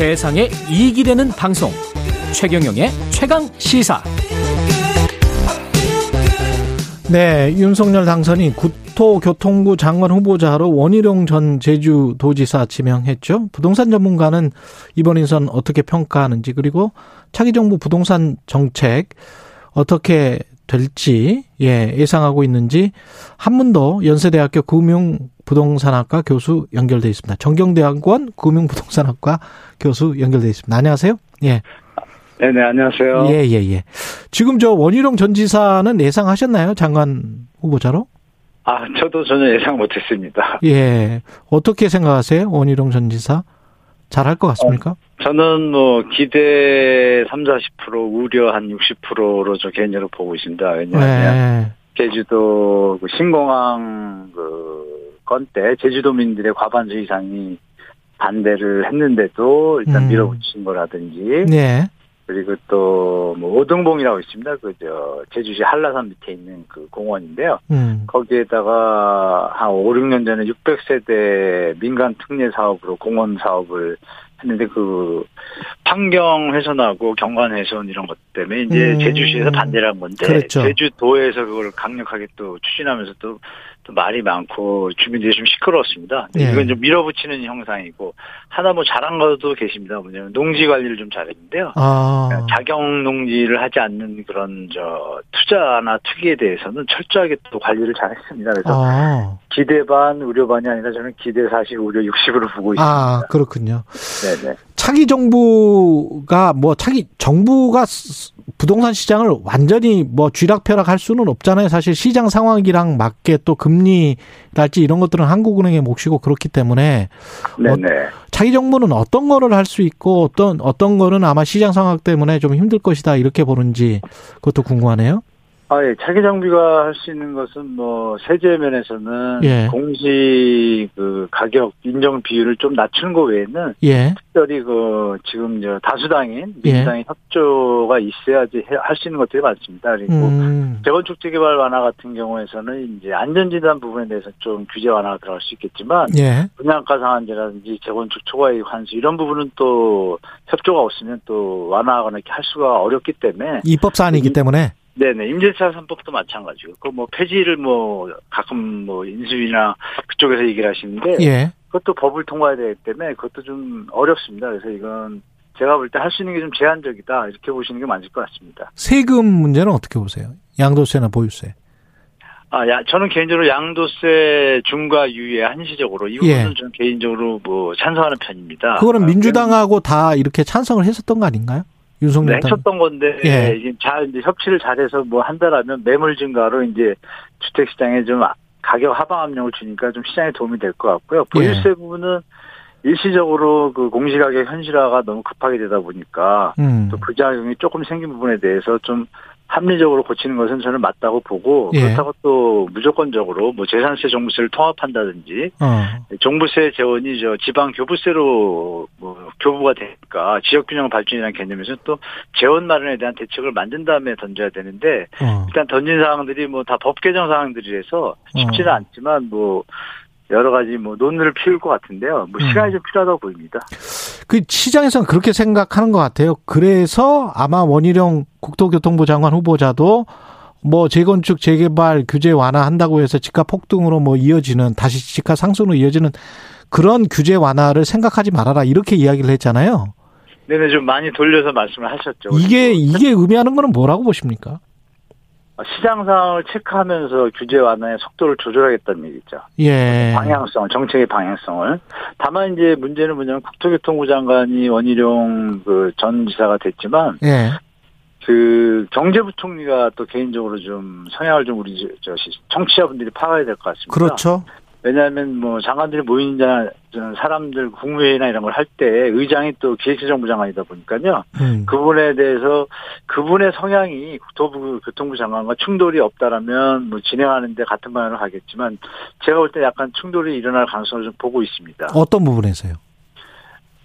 세상에 이익이 되는 방송 최경영의 최강 시사 네, 윤석열 당선인 국토교통부 장관 후보자로 원희룡 전 제주도지사 지명했죠. 부동산 전문가는 이번 인선 어떻게 평가하는지 그리고 차기 정부 부동산 정책 어떻게 될지 예, 예상하고 있는지 한문도 연세대학교 금융부동산학과 교수 연결돼 있습니다. 정경대학원 금융부동산학과 교수 연결돼 있습니다. 안녕하세요. 예. 네네, 안녕하세요. 예, 예, 예. 지금 저 원희룡 전 지사는 예상하셨나요? 장관 후보자로? 아, 저도 전혀 예상 못했습니다. 예. 어떻게 생각하세요? 원희룡 전 지사? 잘할 것 같습니까? 어, 저는 뭐, 기대 3, 40%, 우려 한 60%로 저 개인적으로 보고 있습니다. 왜냐하면, 네. 제주도 그 신공항 그 건 때 제주도민들의 과반수 이상이 반대를 했는데도 일단 음. 밀어붙인 거라든지, 네. 그리고 또 뭐 오등봉이라고 있습니다. 그 저 제주시 한라산 밑에 있는 그 공원인데요. 음. 거기에다가 한 5, 6년 전에 600세대 민간 특례 사업으로 공원 사업을 했는데 그 환경 훼손하고 경관 훼손 이런 것 때문에 이제 음. 제주시에서 반대를 한 건데 그렇죠. 제주도에서 그걸 강력하게 또 추진하면서 또, 또 말이 많고 주민들이 좀 시끄러웠습니다. 예. 이건 좀 밀어붙이는 형상이고 하나 뭐 잘한 것도 계십니다. 뭐냐면 농지 관리를 좀 잘했는데요. 아. 자경 농지를 하지 않는 그런 저 투자나 투기에 대해서는 철저하게 또 관리를 잘했습니다. 그래서 아. 기대 반 우려 반이 아니라 저는 기대 40 우려 60으로 보고 있습니다. 아, 그렇군요. 네네. 차기 정부가 뭐 차기 정부가 스- 부동산 시장을 완전히 뭐 쥐락펴락 할 수는 없잖아요. 사실 시장 상황이랑 맞게 또 금리랄지 이런 것들은 한국은행의 몫이고 그렇기 때문에 네네. 차기 정부는 어떤 거를 할 수 있고 어떤 어떤 거는 아마 시장 상황 때문에 좀 힘들 것이다 이렇게 보는지 그것도 궁금하네요. 아, 예. 차기 정비가 할 수 있는 것은 뭐 세제 면에서는 예. 공시 그 가격 인정 비율을 좀 낮추는 거 외에는 예. 특별히 그 지금 저 다수당인 예. 민주당의 협조가 있어야지 할 수 있는 것들이 많습니다. 그리고 음. 재건축 재개발 완화 같은 경우에서는 이제 안전진단 부분에 대해서 좀 규제 완화가 들어갈 수 있겠지만 예. 분양가 상한제라든지 재건축 초과이익 환수 이런 부분은 또 협조가 없으면 또 완화하거나 이렇게 할 수가 어렵기 때문에 입법 사안이기 음. 때문에 네네 임대차 3법도 마찬가지고 그 뭐 폐지를 뭐 가끔 뭐 인수위나 그쪽에서 얘기를 하시는데 예. 그것도 법을 통과해야 되기 때문에 그것도 좀 어렵습니다. 그래서 이건 제가 볼 때 할 수 있는 게 좀 제한적이다 이렇게 보시는 게 맞을 것 같습니다. 세금 문제는 어떻게 보세요? 양도세나 보유세. 아, 야, 저는 개인적으로 양도세 중과 유예 한시적으로 이 부분은 예. 좀 개인적으로 뭐 찬성하는 편입니다. 그거는 아, 민주당하고 다 이렇게 찬성을 했었던 거 아닌가요? 네, 윤석열 당. 했었던 건데 예. 이게 잘 이제 협치를 잘해서 뭐 한다라면 매물 증가로 이제 주택 시장에 좀 아- 가격 하방 압력을 주니까 좀 시장에 도움이 될 것 같고요. 보유세 예. 부분은 일시적으로 그 공시가격 현실화가 너무 급하게 되다 보니까 음. 또 부작용이 조금 생긴 부분에 대해서 좀 합리적으로 고치는 것은 저는 맞다고 보고 예. 그렇다고 또 무조건적으로 뭐 재산세 종부세를 통합한다든지 어. 종부세 재원이 저 지방 교부세로 뭐 교부가 되니까 지역 균형 발전이라는 개념에서 또 재원 마련에 대한 대책을 만든 다음에 던져야 되는데 어. 일단 던진 사항들이 뭐 다 법 개정 사항들이라서 쉽지는 어. 않지만 뭐 여러 가지 뭐 논의를 피울 것 같은데요. 뭐 음. 시간이 좀 필요하다고 보입니다. 그 시장에서는 그렇게 생각하는 것 같아요. 그래서 아마 원희룡 국토교통부 장관 후보자도 뭐 재건축 재개발 규제 완화한다고 해서 집값 폭등으로 뭐 이어지는 다시 집값 상승으로 이어지는 그런 규제 완화를 생각하지 말아라 이렇게 이야기를 했잖아요. 네네 좀 많이 돌려서 말씀을 하셨죠. 이게 이게 의미하는 거는 뭐라고 보십니까? 시장 상황을 체크하면서 규제 완화의 속도를 조절하겠다는 얘기죠. 예. 방향성, 정책의 방향성을. 다만 이제 문제는 뭐냐면 국토교통부 장관이 원희룡 그 전 지사가 됐지만 예. 그 경제부총리가 또 개인적으로 좀 성향을 좀 우리 저 시- 청취자분들이 파악해야 될 것 같습니다. 그렇죠. 왜냐하면 뭐 장관들이 모인 자 사람들 국무회의나 이런 걸 할 때 의장이 또 기획재정부 장관이다 보니까요. 음. 그 부분에 대해서 그분의 성향이 국토부 교통부 장관과 충돌이 없다라면 뭐 진행하는데 같은 방향으로 가겠지만 제가 볼 때 약간 충돌이 일어날 가능성을 좀 보고 있습니다. 어떤 부분에서요?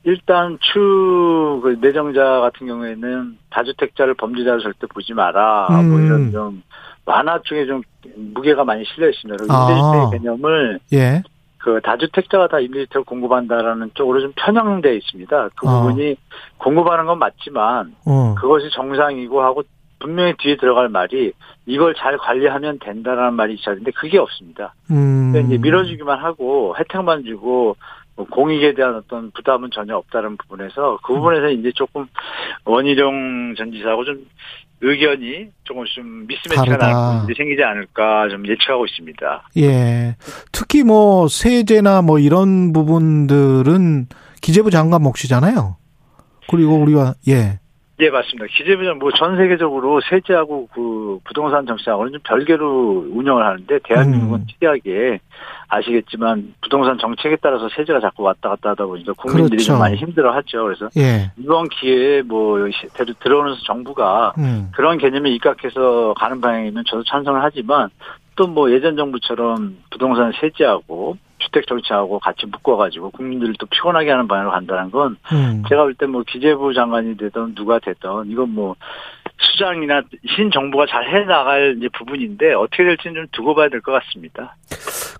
일단 추그 내정자 같은 경우에는 다주택자를 범죄자로 절대 보지 마라. 뭐 음. 이런 좀 완화 쪽에 좀 무게가 많이 실려 있습니다. 그리고 아. 임대주택 개념을 예. 그 다주택자가 다 임대주택을 공급한다라는 쪽으로 좀 편향되어 있습니다. 그 어. 부분이 공급하는 건 맞지만 어. 그것이 정상이고 하고 분명히 뒤에 들어갈 말이 이걸 잘 관리하면 된다라는 말이 있어야 되는데 그게 없습니다. 음. 이제 밀어주기만 하고 혜택만 주고 뭐 공익에 대한 어떤 부담은 전혀 없다는 부분에서 그 부분에서 이제 조금 원희룡 전 지사하고 좀 의견이 조금 좀 미스매치가 부분이 생기지 않을까 좀 예측하고 있습니다. 예. 특히 뭐 세제나 뭐 이런 부분들은 기재부 장관 몫이잖아요. 그리고 우리가 예. 예, 맞습니다. 기재부는 뭐 전 세계적으로 세제하고 그 부동산 정책하고는 좀 별개로 운영을 하는데 대한민국은 음. 특이하게 아시겠지만 부동산 정책에 따라서 세제가 자꾸 왔다 갔다 하다 보니까 국민들이 그렇죠. 좀 많이 힘들어하죠. 그래서 예. 이번 기회에 뭐 시- 들- 들어오는 정부가 음. 그런 개념에 입각해서 가는 방향이면 저도 찬성을 하지만 또 뭐 예전 정부처럼 부동산 세제하고 주택 정책하고 같이 묶어가지고 국민들을 또 피곤하게 하는 방향으로 간다는 건 음. 제가 볼 때 뭐 기재부 장관이 되든 누가 되든 이건 뭐 수장이나 신 정부가 잘 해나갈 이제 부분인데 어떻게 될지는 좀 두고 봐야 될 것 같습니다.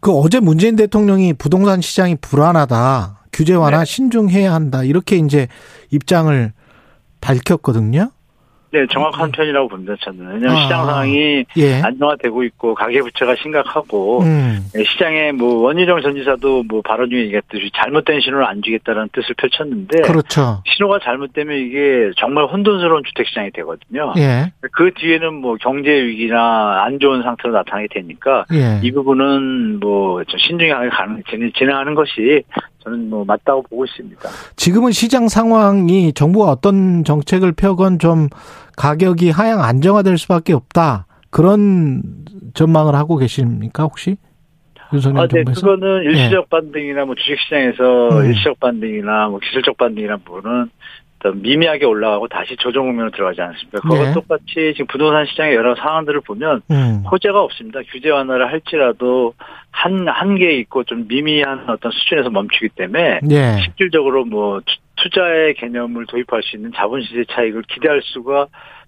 그 어제 문재인 대통령이 부동산 시장이 불안하다. 규제 완화 네. 신중해야 한다. 이렇게 이제 입장을 밝혔거든요. 네, 정확한 편이라고 봅니다. 저는 왜냐하면 아. 시장 상황이 예. 안정화되고 있고 가계 부채가 심각하고 음. 네, 시장에 뭐 원희룡 전 지사도 뭐 발언 중에 얘기했듯이 잘못된 신호를 안 주겠다는 뜻을 펼쳤는데 그렇죠. 신호가 잘못되면 이게 정말 혼돈스러운 주택 시장이 되거든요. 예. 그 뒤에는 뭐 경제 위기나 안 좋은 상태로 나타나게 되니까 예. 이 부분은 뭐 좀 신중하게 가는 진행- 진행하는 것이 저는 뭐 맞다고 보고 있습니다. 지금은 시장 상황이 정부가 어떤 정책을 펴건 좀 가격이 하향 안정화될 수밖에 없다. 그런 전망을 하고 계십니까 혹시 윤석열 아, 네, 정부에서? 그거는 일시적 반등이나 뭐 주식시장에서 음. 일시적 반등이나 뭐 기술적 반등이나 부분은 미미하게 올라가고 다시 조정 국면으로 들어가지 않습니까? 그거 네. 똑같이 지금 부동산 시장의 여러 상황들을 보면 음. 호재가 없습니다. 규제 완화를 할지라도 한 한계 있고 좀 미미한 어떤 수준에서 멈추기 때문에 예. 실질적으로 뭐 투- 투자의 개념을 도입할 수 있는 자본 시세 차익을 기대할 수가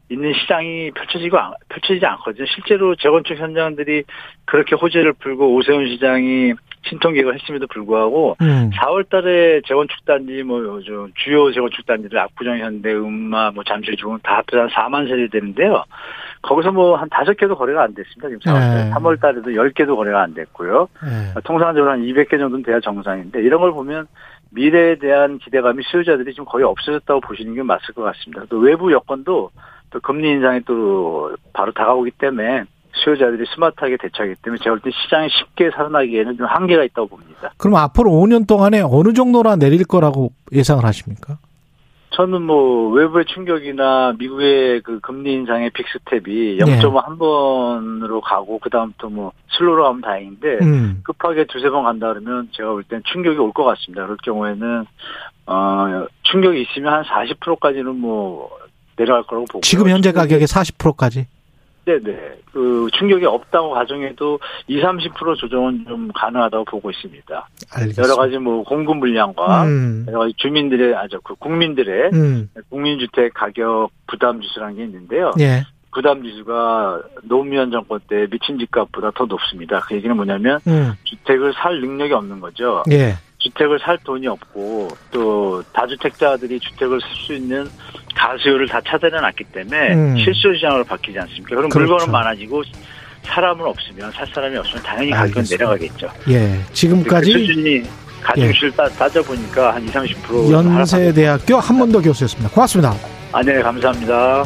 있는 시장이 펼쳐지고 않- 펼쳐지지 않거든요. 실제로 재건축 현장들이 그렇게 호재를 풀고 오세훈 시장이 신통기획을 했음에도 불구하고 음. 4월 달에 재건축 단지 뭐 요즘 주요 재건축 단지들 압구정 현대 은마 뭐 잠실 주공 다 합해서 한 4만 세대 되는데요. 거기서 뭐 한 다섯 개도 거래가 안 됐습니다. 지금 4월 달에. 네. 3월 달에도 10개도 거래가 안 됐고요. 예. 통상적으로 한 200개 정도는 돼야 정상인데 이런 걸 보면 미래에 대한 기대감이 수요자들이 지금 거의 없어졌다고 보시는 게 맞을 것 같습니다. 또 외부 여건도 또 금리 인상이 또 바로 다가오기 때문에 수요자들이 스마트하게 대처하기 때문에 제가 볼 때 시장이 쉽게 살아나기에는 좀 한계가 있다고 봅니다. 그럼 앞으로 5년 동안에 어느 정도나 내릴 거라고 예상을 하십니까? 저는 뭐 외부의 충격이나 미국의 그 금리 인상의 빅스텝이 0.5한 번으로 가고 그다음부터 뭐 슬로로 가면 다행인데 음. 급하게 두세 번 간다 그러면 제가 볼 땐 충격이 올 것 같습니다. 그럴 경우에는 어 충격이 있으면 한 40%까지는 뭐 내려갈 거라고 보고 지금 현재 가격의 40%까지. 네네 그 충격이 없다고 가정해도 20, 30% 조정은 좀 가능하다고 보고 있습니다. 알겠습니다. 여러 가지 뭐 공급 물량과 음. 여러 가지 주민들의 아저 그 국민들의 음. 국민주택 가격 부담 지수라는 게 있는데요. 예. 부담 지수가 노무현 정권 때 미친 집값보다 더 높습니다. 그 얘기는 뭐냐면 음. 주택을 살 능력이 없는 거죠. 예. 주택을 살 돈이 없고 또 다주택자들이 주택을 살 수 있는 가수요를 다 차단해놨기 때문에 음. 실수 시장으로 바뀌지 않습니까? 그럼 그렇죠. 물건은 많아지고 사람은 없으면 살 사람이 없으면 당연히 가격은. 내려가겠죠. 예. 그 지금까지 수준이 가중실 따 따져보니까 한 20, 30% 연세대학교 한문도 교수였습니다. 고맙습니다. 아, 네, 감사합니다.